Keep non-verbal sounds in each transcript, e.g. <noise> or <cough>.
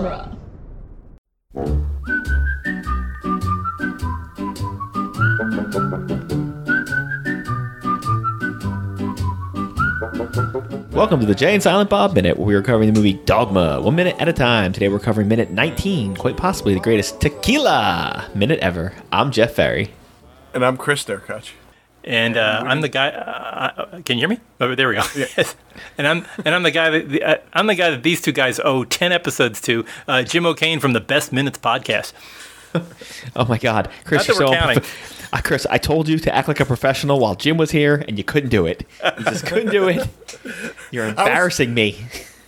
genre. Welcome to the Jay and Silent Bob Minute, where we are covering the movie Dogma, one minute at a time. Today we're covering minute 19, quite possibly the greatest tequila minute ever. I'm Jeff Ferry. And I'm Chris Derkach. And uh, I'm the guy. Uh, uh, can you hear me? Oh, there we go. <laughs> and I'm and I'm the guy that the, uh, I'm the guy that these two guys owe ten episodes to. Uh, Jim O'Kane from the Best Minutes podcast. <laughs> Oh my God, Chris, you're we're so counting. <laughs> Uh, Chris, I told you to act like a professional while Jim was here, and you couldn't do it. You just couldn't do it. You're embarrassing me.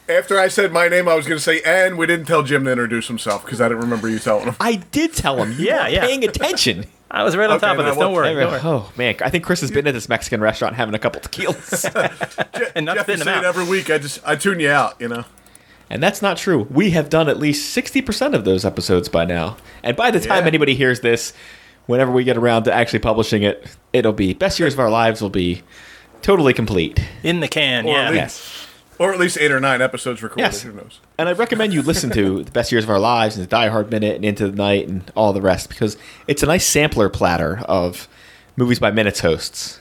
After I said my name, I was going to say, and we didn't tell Jim to introduce himself because I didn't remember you telling him. I did tell him. You Yeah, yeah. paying attention. I was right on Okay, top of this. Don't worry. Don't worry. Oh man, I think Chris has been at this Mexican restaurant having a couple tequilas, <laughs> And not Jeff, you say it out. every week. I just I tune you out. You know. and that's not true. We have done at least sixty percent of those episodes by now, and by the time Yeah. anybody hears this, whenever we get around to actually publishing it, it'll be best years of our lives will be totally complete. In the can. Or Yeah. at least- Yes. Or at least eight or nine episodes recorded. Yes. Who knows? And I recommend you listen to the best years of our lives and the Die Hard Minute and Into the Night and all the rest because it's a nice sampler platter of movies by minutes hosts.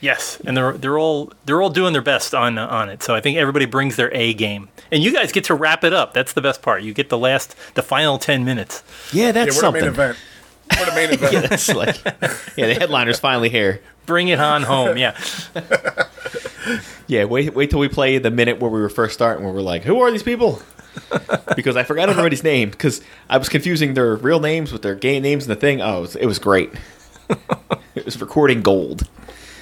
Yes, and they're they're all they're all doing their best on uh, on it. So I think everybody brings their A game, and you guys get to wrap it up. That's the best part. You get the last the final ten minutes. Yeah, Yeah, that's we're something. The main event. We're the main event. <laughs> yeah, that's like yeah, the headliner's finally here. Bring it on home. Yeah. <laughs> Yeah, wait, wait till we play the minute where we were first starting, where we're like, "Who are these people?" because I forgot everybody's name because I was confusing their real names with their game names and the thing. Oh, it was, it was great. it was recording gold.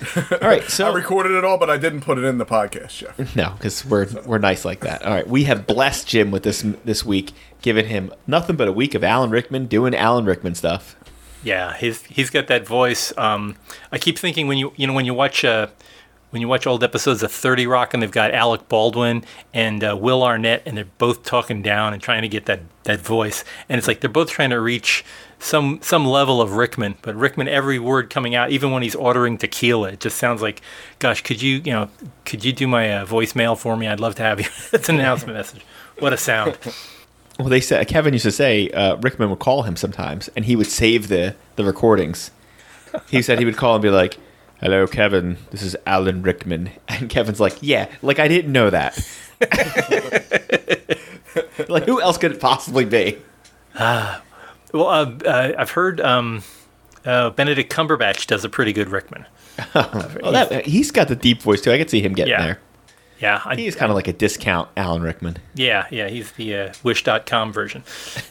<laughs> All right, so I so recorded it all, but I didn't put it in the podcast, Jeff. no, because we're we're nice like that. All right, we have blessed Jim with this this week, giving him nothing but a week of Alan Rickman doing Alan Rickman stuff. Yeah, he's he's got that voice. Um, I keep thinking when you you know when you watch uh, when you watch old episodes of Thirty Rock and they've got Alec Baldwin and uh, Will Arnett and they're both talking down and trying to get that that voice, and it's like they're both trying to reach some some level of Rickman, but Rickman every word coming out, even when he's ordering tequila, it just sounds like, gosh, could you you know could you do my uh, voicemail for me? I'd love to have you. <laughs> It's an announcement message. What a sound. <laughs> Well, they said Kevin used to say uh, Rickman would call him sometimes, and he would save the the recordings. He said he would call and be like, "Hello, Kevin. This is Alan Rickman," <laughs> and Kevin's like, "Yeah, like I didn't know that. like who else could it possibly be?" Well, uh, uh, I've heard um, uh, Benedict Cumberbatch does a pretty good Rickman. <laughs> Oh, that, he's got the deep voice too. I could see him getting Yeah. there. Yeah, I, He's kind of like a discount Alan Rickman. yeah, yeah. He's the uh, Wish.com version. <laughs>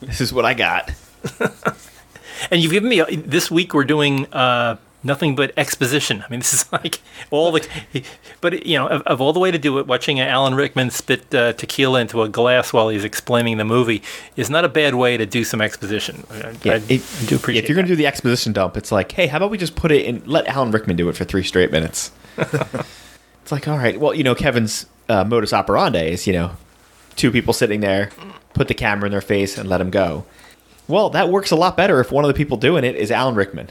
This is what I got. <laughs> And you've given me this week. We're doing uh, nothing but exposition. I mean, <laughs> this is like all the. But you know, of, of all the way to do it, watching Alan Rickman spit uh, tequila into a glass while he's explaining the movie is not a bad way to do some exposition. I, Yeah, I it- do appreciate. if you're going to do the exposition dump, it's like, hey, how about we just put it in? Let Alan Rickman do it for three straight minutes. <laughs> it's like, all right, well, you know, Kevin's uh, modus operandi is, you know, two people sitting there, put the camera in their face, and let them go. Well, that works a lot better if one of the people doing it is Alan Rickman.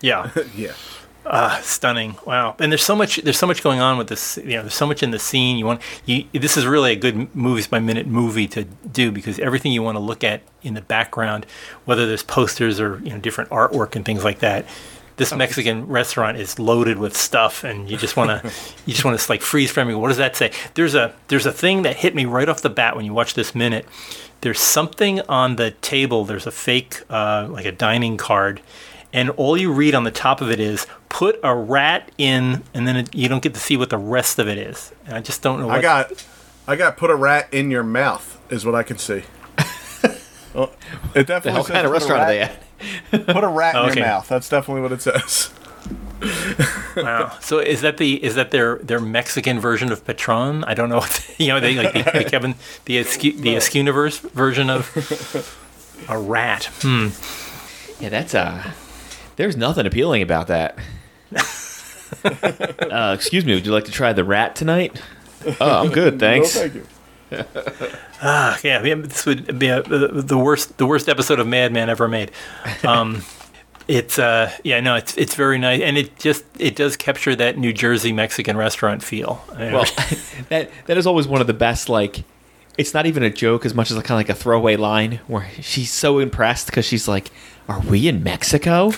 Yeah. <laughs> Yeah. Ah, stunning! Wow, and there's so much. There's so much going on with this. You know, there's so much in the scene. You want you. This is really a good movies by minute movie to do because everything you want to look at in the background, whether there's posters or you know different artwork and things like that. This Mexican restaurant is loaded with stuff, and you just want to, <laughs> you just want to like freeze framing. What does that say? There's a there's a thing that hit me right off the bat when you watch this minute. There's something on the table. There's a fake, uh, like a dining card, and all you read on the top of it is "put a rat in," and then it, you don't get to see what the rest of it is. And I just don't know. What, I got, I got put a rat in your mouth is what I can see. <laughs> well, it definitely The hell says kind of put a are they rat- at? <laughs> Put a rat in Okay. your mouth. That's definitely what it says. <laughs> Wow. So is that the is that their their Mexican version of Patron? I don't know. What you know, they like the, the Kevin the Askew, the Askewniverse version of a rat. Hmm. Yeah, that's uh There's nothing appealing about that. <laughs> uh, excuse me, would you like to try the rat tonight? Oh, I'm good, <laughs> thanks. No, thank you. <laughs> Ah, yeah, yeah, this would be a, the, the worst the worst episode of Mad Men ever made. Um, it's uh, yeah, no, it's it's very nice, and it just it does capture that New Jersey Mexican restaurant feel. Well, that that is always one of the best like it's not even a joke as much as kind of like a throwaway line where she's so impressed because she's like, "Are we in Mexico?"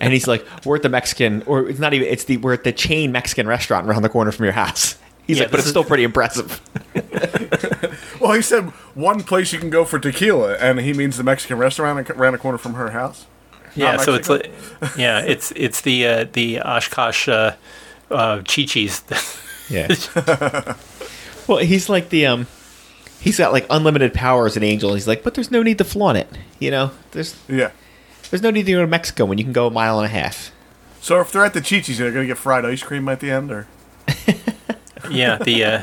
And he's like, "We're at the Mexican, or it's not even. It's the we're at the chain Mexican restaurant around the corner from your house." He's Yeah, like, "But it's is- still pretty impressive." <laughs> Well, he said one place you can go for tequila, and he means the Mexican restaurant around the corner from her house. Yeah, so it's like, yeah, it's it's the uh, the Oshkosh uh, uh, Chi-Chi's. <laughs> Yeah. well, he's like the um, he's got like unlimited power as an angel. He's like, but there's no need to flaunt it. You know, there's Yeah. There's no need to go to Mexico when you can go a mile and a half. So if they're at the Chi-Chi's, they're gonna get fried ice cream at the end, or <laughs> yeah, the uh,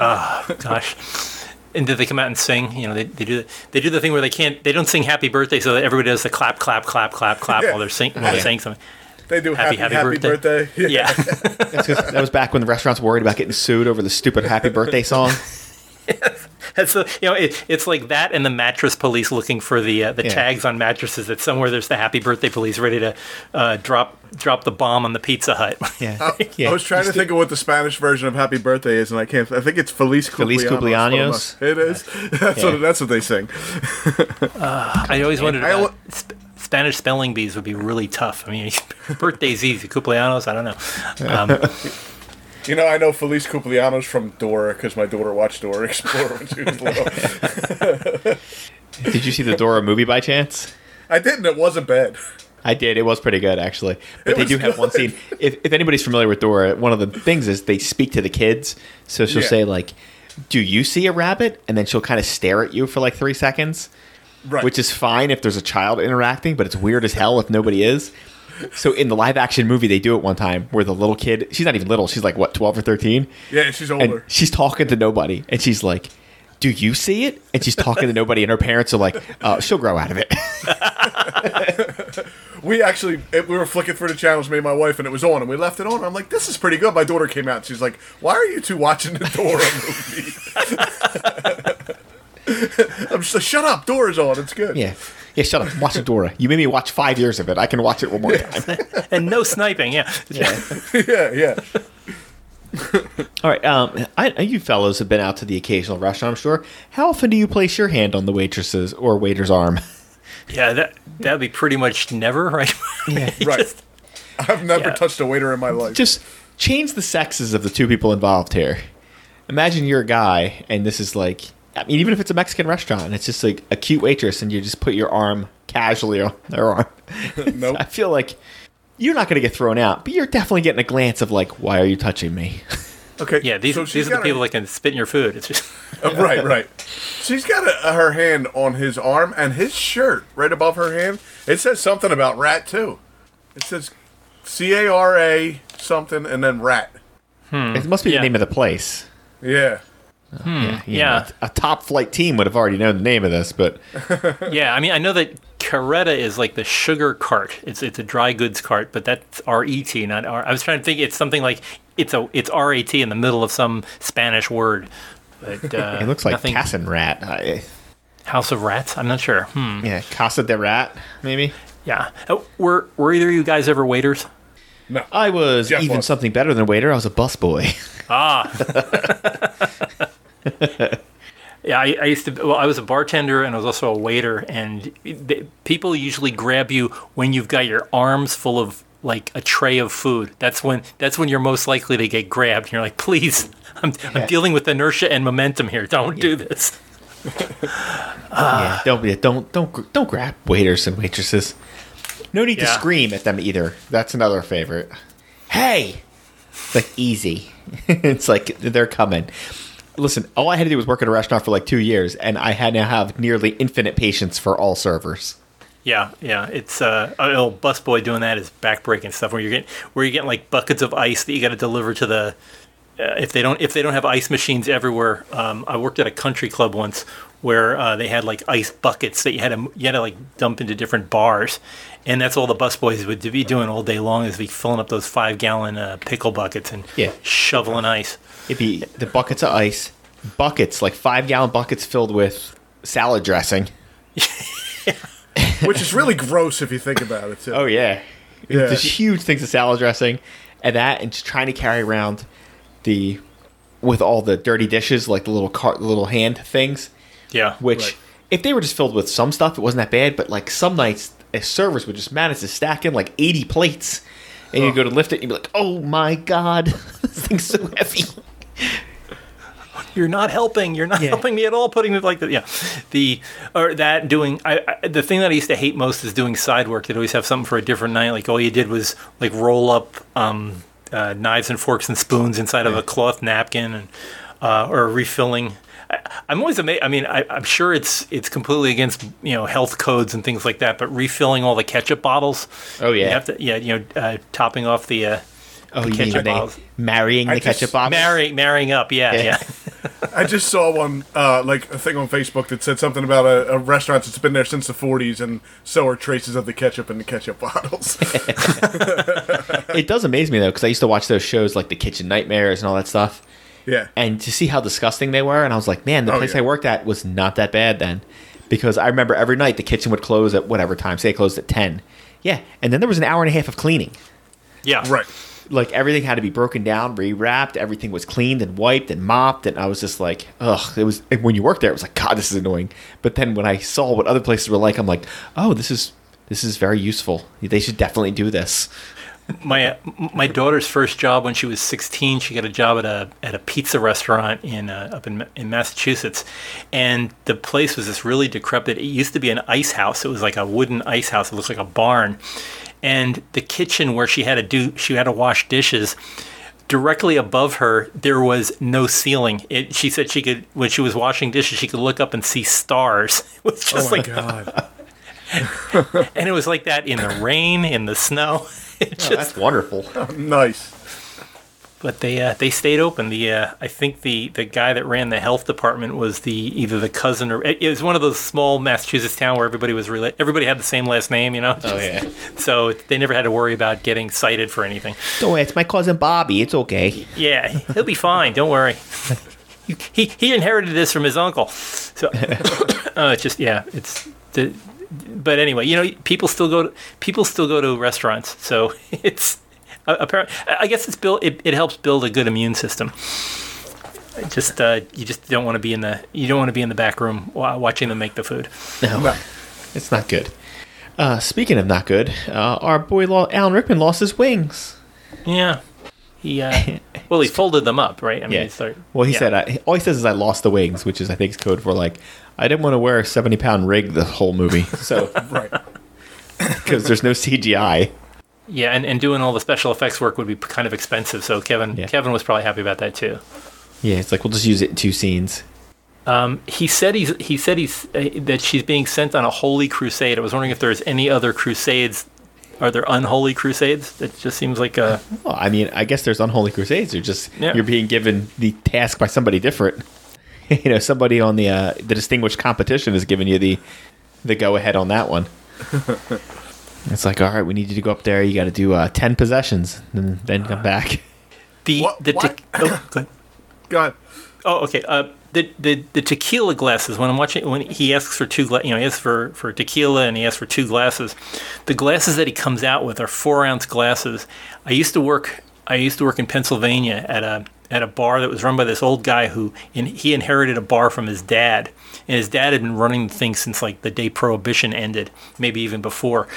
uh, gosh. And did they come out and sing? You know, they, they do they do the thing where they can't they don't sing Happy Birthday, so that everybody does the clap, clap, clap, clap, clap Yeah. while they're sing while they're Yeah. saying something. they do Happy, happy happy happy, birthday. birthday. <laughs> Yeah, That's 'cause that was back when the restaurants worried about getting sued over the stupid happy birthday song. <laughs> <laughs> that's the you know it, it's like that and the mattress police looking for the uh, the Yeah. tags on mattresses. That somewhere there's the Happy Birthday police ready to uh, drop drop the bomb on the Pizza Hut. <laughs> <laughs> Yeah. I was trying to think of what the Spanish version of Happy Birthday is, and I can't. I think it's Feliz Feliz Cumpleaños. Cumpleaños. It is. That's Yeah. what. That's what they sing. I always wondered I about al- sp- Spanish spelling bees would be really tough. I mean, birthday's easy. Cumpleaños, I don't know. Um, You know, I know Feliz Cumpleaños from Dora because my daughter watched Dora <laughs> Explorer when she was little. <laughs> Did you see the Dora movie by chance? I didn't. It wasn't bad. I did. It was pretty good, actually. But It they do have one scene. If, if anybody's familiar with Dora, one of the things is they speak to the kids. So she'll Yeah. say, like, Do you see a rabbit? And then she'll kind of stare at you for like three seconds, Right. which is fine if there's a child interacting, but it's weird as hell if nobody is. <laughs> So in the live action movie, they do it one time where the little kid, she's not even little, she's like, what, 12 or 13? yeah, she's And older. she's talking to nobody. And she's like, Do you see it? And she's talking to nobody. And her parents are like, uh, She'll grow out of it. <laughs> We actually it, we were flicking through the channels, me and my wife, and it was on, and we left it on. I'm like, this is pretty good. My daughter came out. and She's like, why are you two watching the Dora <laughs> movie? I'm just like, shut up. Dora's on. It's good. yeah. Yeah, shut up. Watch Dora. You made me watch five years of it. I can watch it one more time. <laughs> and no sniping, yeah. yeah, <laughs> yeah. <laughs> All right. Um, I, you fellows have been out to the occasional restaurant, I'm sure. How often do you place your hand on the waitress's or waiter's arm? Yeah, that that'd be pretty much never, right? Yeah. Right. I've never Yeah. touched a waiter in my life. Just change the sexes of the two people involved here. Imagine you're a guy, and this is like, I mean, even if it's a Mexican restaurant, and it's just like a cute waitress, and you just put your arm casually on their arm. <laughs> Nope. <laughs> I feel like you're not going to get thrown out, but you're definitely getting a glance of like, why are you touching me? <laughs> okay. Yeah, these so these are the people her, that can spit in your food. It's just uh, right, right. She's got a, her hand on his arm and his shirt right above her hand. It says something about rat too. It says C A R A something and then rat. it must be Yeah. the name of the place. Yeah. Yeah, yeah. know, a top flight team would have already known the name of this, but <laughs> yeah. I mean, I know that Carreta is like the sugar cart. It's it's a dry goods cart, but that's R E T, not R. I was trying to think. It's something like it's a it's R A T in the middle of some Spanish word. But uh, <laughs> it looks like nothing, Cassin Rat. I, House of Rats. I'm not sure. Hmm. yeah, Casa de Rat, maybe. Yeah. Oh, were were either of you guys ever waiters? No. I was Jeff even was. something better than a waiter. I was a busboy. Ah. <laughs> <laughs> yeah, I, I used to. Well, I was a bartender and I was also a waiter, and they, people usually grab you when you've got your arms full of like a tray of food. That's when that's when you're most likely to get grabbed. You're like, please, <laughs> I'm, I'm dealing with inertia and momentum here. Don't do this. <laughs> yeah, don't be don't don't don't grab waiters and waitresses. No need to scream at them either. That's another favorite. Hey, It's like easy. it's like they're coming. Listen, all I had to do was work at a restaurant for like two years, and I had to have nearly infinite patience for all servers. Yeah, yeah. It's uh, a little busboy doing that is backbreaking stuff where you're getting where you're getting like buckets of ice that you got to deliver to the. Uh, if they don't if they don't have ice machines everywhere, um, I worked at a country club once where uh, they had like ice buckets that you had to you had to like dump into different bars, and that's all the busboys would be doing all day long is be filling up those five gallon uh, pickle buckets and Yeah. shoveling ice. It'd be the buckets of ice, buckets like five gallon buckets filled with salad dressing. Which is really gross if you think about it too. Oh yeah, Yeah. There's huge things of salad dressing, and that, and just trying to carry around the with all the dirty dishes, like the little cart, the little hand things. Yeah. Which, Right. if they were just filled with some stuff, it wasn't that bad. But like some nights, as servers would just manage to stack in like eighty plates, and you Ugh. go to lift it, and you'd be like, "Oh my god, <laughs> this thing's so heavy." <laughs> you're not helping. You're not Yeah. helping me at all. Putting it like that. Yeah, the or that doing. I, I the thing that I used to hate most is doing side work. They'd always have something for a different night. Like all you did was like roll up um, uh, knives and forks and spoons inside of a cloth napkin, and uh, or refilling. I, I'm always amazed. I mean, I, I'm sure it's it's completely against you know health codes and things like that. But refilling all the ketchup bottles. Oh, yeah. you have to, yeah, you know, uh, topping off the. Uh, Oh, the you mean ketchup when they bottles. marrying I the ketchup box? Marrying, marrying up, yeah, Yeah. yeah. <laughs> I just saw one, uh, like a thing on Facebook that said something about a, a restaurant that's been there since the 40s, and so are traces of the ketchup in the ketchup bottles. <laughs> it does amaze me though, because I used to watch those shows like the Kitchen Nightmares and all that stuff. Yeah. and to see how disgusting they were and i was like man the Oh, place yeah. i worked at was not that bad then because i remember every night the kitchen would close at whatever time say it closed at 10 yeah and then there was an hour and a half of cleaning Yeah. Right. like everything had to be broken down rewrapped everything was cleaned and wiped and mopped and i was just like ugh it was and when you worked there it was like god this is annoying but then when i saw what other places were like i'm like oh this is this is very useful they should definitely do this My my daughter's first job when she was 16, she got a job at a at a pizza restaurant in uh, up in in Massachusetts, and the place was this really decrepit. It used to be an ice house. It was like a wooden ice house. It looked like a barn, and the kitchen where she had to do she had to wash dishes. Directly above her, there was no ceiling. It, she said she could, when she was washing dishes, she could look up and see stars. <laughs> It was just Oh my like, God. <laughs> and it was like that in the rain, in the snow. <laughs> It <laughs> just, Oh, that's wonderful <laughs> nice. But they uh, they stayed open. The uh, I think the, the guy that ran the health department was the either the cousin or it, it was one of those small Massachusetts town where everybody was rela- everybody had the same last name, you know. oh yeah <laughs> So they never had to worry about getting cited for anything. don't worry it's my cousin bobby it's okay Yeah, he'll be fine. Don't worry. He he inherited this from his uncle. So <coughs> uh, it's just yeah, it's the. But anyway, you know, people still go to people still go to restaurants, so <laughs> it's uh, apparently. I guess it's built. It, it helps build a good immune system. Just uh, you just don't want to be in the you don't want to be in the back room wa- watching them make the food. no No. It's not good. Uh, speaking of not good, uh, our boy Lo- Alan Rickman lost his wings. Yeah, he uh, <laughs> well he folded them up, right? I mean, Yeah. he started, Well, he yeah. said I, all he says is I lost the wings, which is I think is code for like I didn't want to wear a seventy pound rig the whole movie, <laughs> so Right. <laughs> because there's no CGI. Yeah, and, and doing all the special effects work would be kind of expensive. So Kevin Yeah. Kevin was probably happy about that too. Yeah, it's like we'll just use it in two scenes. Um, he said he's he said he's uh, that she's being sent on a holy crusade. I was wondering if there's any other crusades. Are there unholy crusades? That just seems like a Well, I mean, I guess there's unholy crusades. You're just Yeah. you're being given the task by somebody different. <laughs> you know, somebody on the uh, the distinguished competition is giving you the the go ahead on that one. <laughs> it's like, all right, we need you to go up there. You got to do uh, ten possessions, and then come back. <laughs> the What- the what? te- oh, go ahead. Go ahead. Oh, okay. Uh, the, the the tequila glasses. When I'm watching, when he asks for two, gla- you know, he asks for for tequila and he asks for two glasses. The glasses that he comes out with are four ounce glasses. I used to work. I used to work in Pennsylvania at a at a bar that was run by this old guy who in, he inherited a bar from his dad, and his dad had been running the thing since like the day Prohibition ended, maybe even before.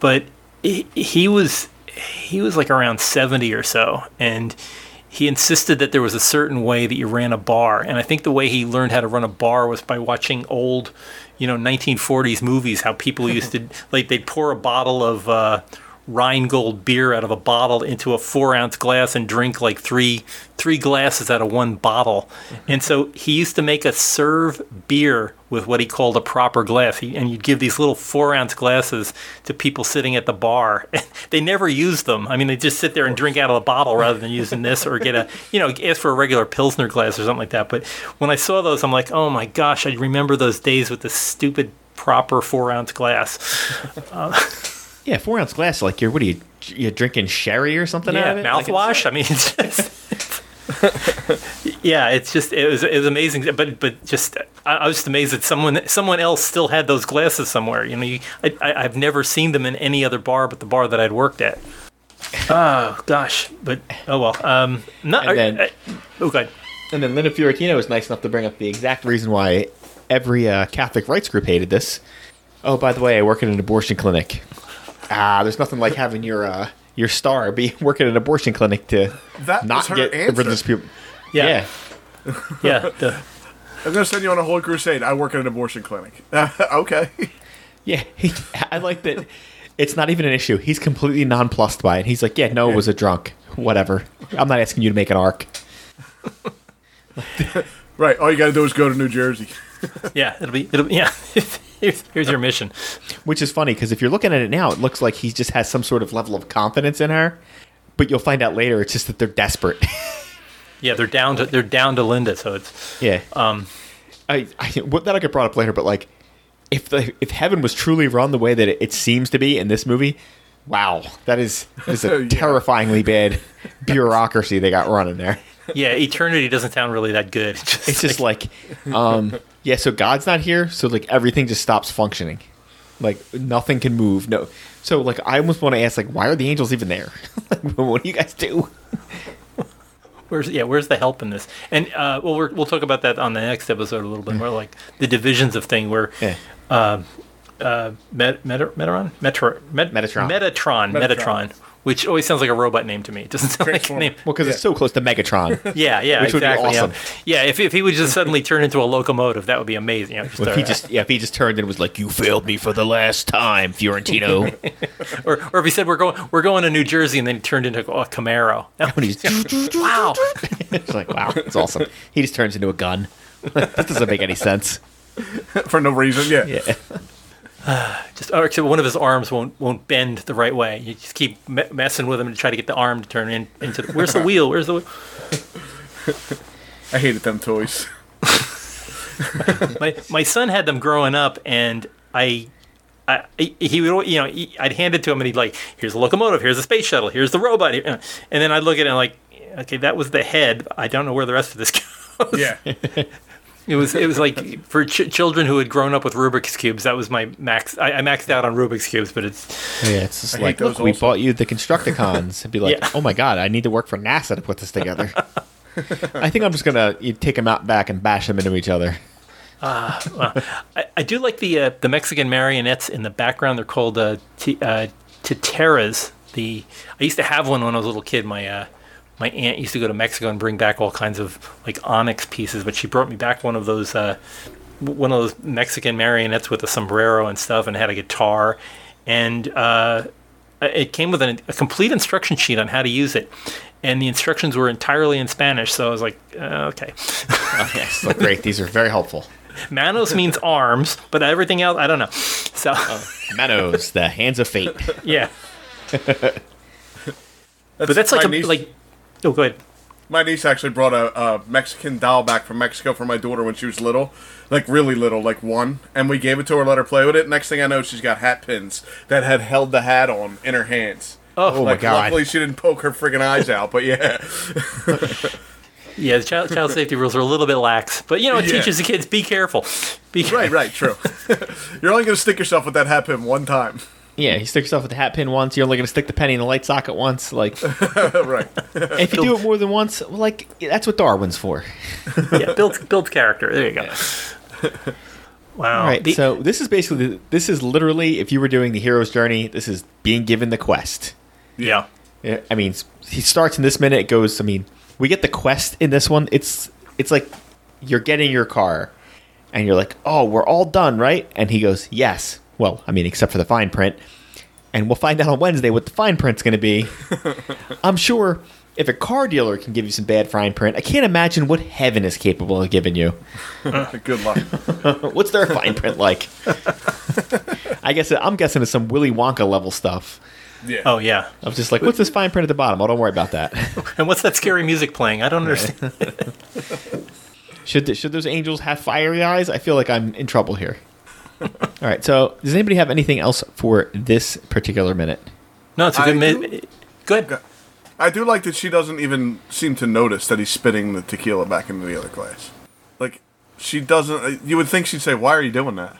But he, he was he was like around 70 or so and he insisted that there was a certain way that you ran a bar and i think the way he learned how to run a bar was by watching old you know 1940s movies how people used to <laughs> like they'd pour a bottle of uh, Rheingold beer out of a bottle into a four ounce glass and drink like three three glasses out of one bottle. And so he used to make us serve beer with what he called a proper glass. He, and you'd give these little four ounce glasses to people sitting at the bar. <laughs> they never used them. I mean, they just sit there and drink out of the bottle rather than using this or get a, you know, ask for a regular Pilsner glass or something like that. But when I saw those, I'm like, oh my gosh, I remember those days with the stupid proper four ounce glass. <laughs> Uh, Yeah, four ounce glass. Like you're what are you? You're drinking sherry or something? out Yeah, of it? Like, mouthwash. I mean, it's just, <laughs> yeah, it's just it was it was amazing. But but just I, I was just amazed that someone someone else still had those glasses somewhere. You know, you, I, I I've never seen them in any other bar but the bar that I'd worked at. <laughs> Oh gosh, but oh well. Um, not. And then- uh, oh, good. And then Linda Fiorentino was nice enough to bring up the exact reason why every uh, Catholic rights group hated this. Oh, by the way, I work in an abortion clinic. Ah, there's nothing like having your uh, your star be <laughs> working at an abortion clinic to That not was her get answer. religious people. Yeah. yeah. <laughs> Yeah. The, <laughs> I'm gonna send you on a holy crusade. I work at an abortion clinic. okay. Yeah, he, I like that. It's not even an issue. He's completely nonplussed by it. He's like, "Yeah, Noah was a drunk. Whatever. I'm not asking you to make an ark." Right. All you gotta do is go to New Jersey. yeah. It'll be. It'll be. Yeah. Here's, here's your mission. Which is funny because if you're looking at it now, it looks like he just has some sort of level of confidence in her. But you'll find out later it's just that they're desperate. <laughs> Yeah. They're down to. They're down to Linda. So it's. yeah. Um. I, I what that I get brought up later. But like, if the if heaven was truly run the way that it, it seems to be in this movie, wow, that is that is a <laughs> Yeah. terrifyingly bad bureaucracy they got running there. <laughs> Yeah. Eternity doesn't sound really that good. It's just like, um, yeah. So God's not here, so like everything just stops functioning, like nothing can move. No, so like I almost want to ask, like, why are the angels even there? <laughs> like, what do you guys do? <laughs> Where's yeah? Where's the help in this? And uh, well, we're, we'll talk about that on the next episode a little bit more, like the divisions of thing where Yeah. uh, Met, Met, Metatron, Metro, Met, Metatron. Metatron, Metatron, Metatron. Which always sounds like a robot name to me. It doesn't sound like a name. Well, because it's so close to Megatron. <laughs> Yeah, yeah, Which would be exactly. awesome. Yeah, yeah if, if he would just suddenly turn into a locomotive, that would be amazing. You know, just if he just yeah, if he just turned and was like, "You failed me for the last time, Fiorentino," <laughs> or, or if he said we're going we're going to New Jersey, and then he turned into a Camaro. and he's wow. <laughs> it's like, wow, it's awesome. He just turns into a gun. that doesn't make any sense. For no reason. Yeah. Yeah. <sighs> Just or except one of his arms won't won't bend the right way. You just keep me- messing with him to try to get the arm to turn in, into. The, where's the wheel? Where's the? wheel? <laughs> I hated them toys. <laughs> My my son had them growing up, and I. I, he would, you know, he, I'd hand it to him, and he'd like, "Here's the locomotive, here's the space shuttle, here's the robot," and then I'd look at it and like, "Okay, that was the head. I don't know where the rest of this <laughs> goes." Yeah. It was it was like for ch- children who had grown up with Rubik's cubes. That was my max. I, I maxed out on Rubik's cubes, but it's Yeah, it's just I like, those look, we bought you the Constructicons. It'd be like, Yeah. oh my god, I need to work for NASA to put this together. I think I'm just gonna you take them out back and bash them into each other. I, I do like the uh, the Mexican marionettes in the background. They're called uh, t- uh, titeras. The I used to have one when I was a little kid. My uh, my aunt used to go to Mexico and bring back all kinds of like onyx pieces, but she brought me back one of those uh, one of those Mexican marionettes with a sombrero and stuff, and had a guitar, and uh, it came with an, a complete instruction sheet on how to use it. And the instructions were entirely in Spanish, so I was like, uh, okay. Oh, yes, <laughs> look great. These are very helpful. Manos means arms, but everything else, I don't know. So, Manos, the hands of fate. yeah. <laughs> but that's like a, like. Oh, go ahead. my niece actually brought a, a Mexican doll back from Mexico for my daughter when she was little, like really little, like one, and we gave it to her, let her play with it. Next thing I know, she's got hat pins that had held the hat on in her hands. Oh, oh my like, god. Luckily, she didn't poke her friggin' eyes out, but yeah. <laughs> Yeah, the child, child safety rules are a little bit lax, but you know, it Yeah. teaches the kids be careful. Be right, right, true. <laughs> <laughs> You're only gonna stick yourself with that hat pin one time. Yeah, you stick yourself with the hat pin once. You're only gonna stick the penny in the light socket once. Like, <laughs> right. if you do it more than once, well, like that's what Darwin's for. <laughs> yeah, build build character. There you go. Wow. All right. The- so this is basically this is literally if you were doing the hero's journey, this is being given the quest. yeah. Yeah, I mean, he starts in this minute. It goes. I mean, we get the quest in this one. It's it's like you're getting your car, and you're like, oh, we're all done, right? And he goes, yes. Well, I mean, except for the fine print, and we'll find out on Wednesday what the fine print's going to be. <laughs> I'm sure if a car dealer can give you some bad fine print, I can't imagine what heaven is capable of giving you. <laughs> Good luck. <laughs> What's their fine print like? I guess I'm guessing it's some Willy Wonka level stuff. Yeah. Oh yeah. I was just like, what's this fine print at the bottom? Oh, don't worry about that. And what's that scary music playing? I don't understand. Should th- should those angels have fiery eyes? I feel like I'm in trouble here. All right. So, does anybody have anything else for this particular minute? No, it's a good. minute. Mi- go ahead. I do like that she doesn't even seem to notice that he's spitting the tequila back into the other glass. Like, she doesn't. Uh, you would think she'd say, "Why are you doing that?"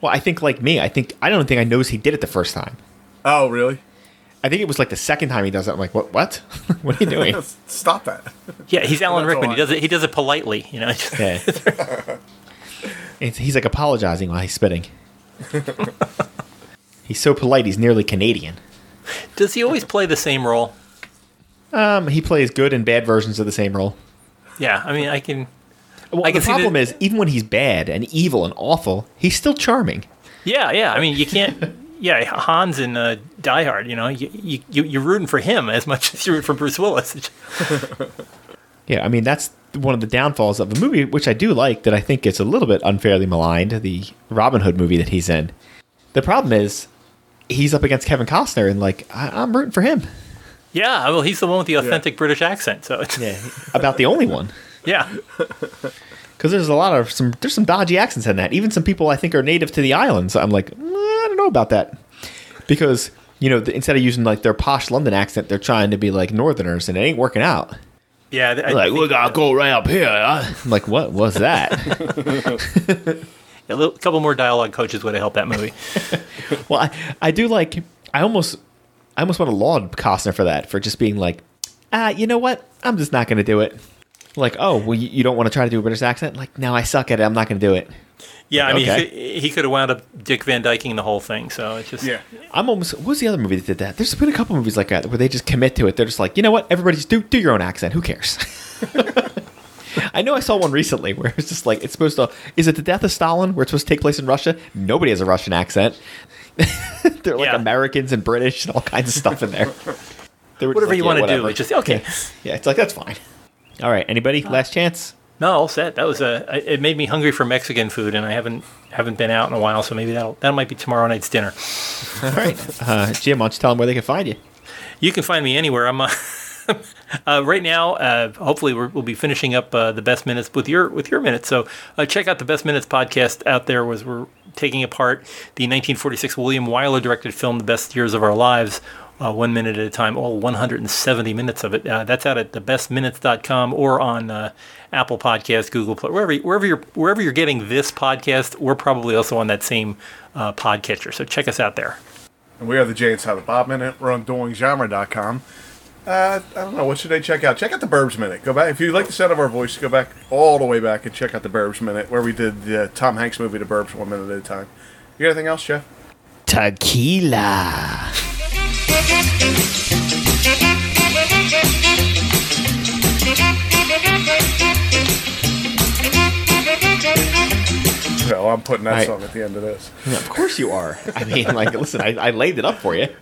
Well, I think like me, I think I don't think I noticed he did it the first time. Oh, really? I think it was like the second time he does it. I'm like, what? What? <laughs> what are you doing? <laughs> Stop that. Yeah, he's Alan Rickman. He does it. He does it politely. You know. Yeah. <laughs> It's- he's like apologizing while he's spitting. <laughs> he's so polite. He's nearly Canadian. Does he always play the same role? Um, he plays good and bad versions of the same role. Yeah, I mean, I can. Well, I can the see problem that- is, even when he's bad and evil and awful, he's still charming. Yeah, yeah. I mean, you can't. <laughs> Yeah, Hans in uh, Die Hard. You know, you, you you- you're rooting for him as much <laughs> as you're rooting for Bruce Willis. Yeah, I mean that's one of the downfalls of the movie, which I do like. That I think gets a little bit unfairly maligned. The Robin Hood movie that he's in. The problem is, he's up against Kevin Costner, and like I, I'm rooting for him. Yeah, well, he's the one with the authentic British accent. So it's, Yeah, about the only one. <laughs> yeah, <laughs> Because there's a lot of some there's some dodgy accents in that. Even some people I think are native to the islands. I'm like, "Mm, I don't know about that. Because you know, th- instead of using like their posh London accent, they're trying to be like Northerners, and it ain't working out. Yeah. I like, we gotta go right up here. huh?" I'm like, what was that? <laughs> a little, couple more dialogue coaches would have helped that movie. <laughs> well, I, I do like. I almost I almost want to laud Costner for that for just being like, ah, you know what? I'm just not gonna do it. Like, oh, well, you, you don't want to try to do a British accent? Like, no, I suck at it. I'm not gonna do it. Yeah, I mean, Okay. he, could, he could have wound up Dick Van Dyking the whole thing. So it's just Yeah. I'm almost. What was the other movie that did that? There's been a couple movies like that where they just commit to it. They're just like, you know what? Everybody just do do your own accent. Who cares? <laughs> I know I saw one recently where it's just like it's supposed to. Is it the death of Stalin where it's supposed to take place in Russia? Nobody has a Russian accent. <laughs> They're like Yeah. Americans and British and all kinds of stuff in there. <laughs> They were just whatever like, you yeah, want to do. whatever. It's just okay. Yeah, it's like that's fine. All right, anybody? Last chance. No, all set. That was a. It made me hungry for Mexican food, and I haven't haven't been out in a while. So maybe that'll that might be tomorrow night's dinner. All right, <laughs> uh, Jim, why don't you tell them where they can find you? You can find me anywhere. I'm <laughs> uh, uh, right now. Uh, hopefully, we're, we'll be finishing up uh, the best minutes with your with your minutes. So uh, check out the best minutes podcast out there. Was we're taking apart the 1946 William Wyler directed film, The Best Years of Our Lives. Uh, one minute at a time, all 170 minutes of it. Uh, that's out at thebestminutes.com or on uh, Apple Podcasts, Google Play, wherever wherever you're wherever you're getting this podcast. We're probably also on that same uh, podcatcher. So check us out there. And we are the Jay and Silent Bob Minute. We're on doinggenre.com. Uh, I don't know. What should they check out? Check out the Burbs Minute. Go back. If you like the sound of our voice, go back all the way back and check out the Burbs Minute, where we did the Tom Hanks movie, The Burbs, one minute at a time. You got anything else, Jeff? Tequila. No, I'm putting that song at the end of this. Yeah, of course you are. I mean, like, listen, I, I laid it up for you.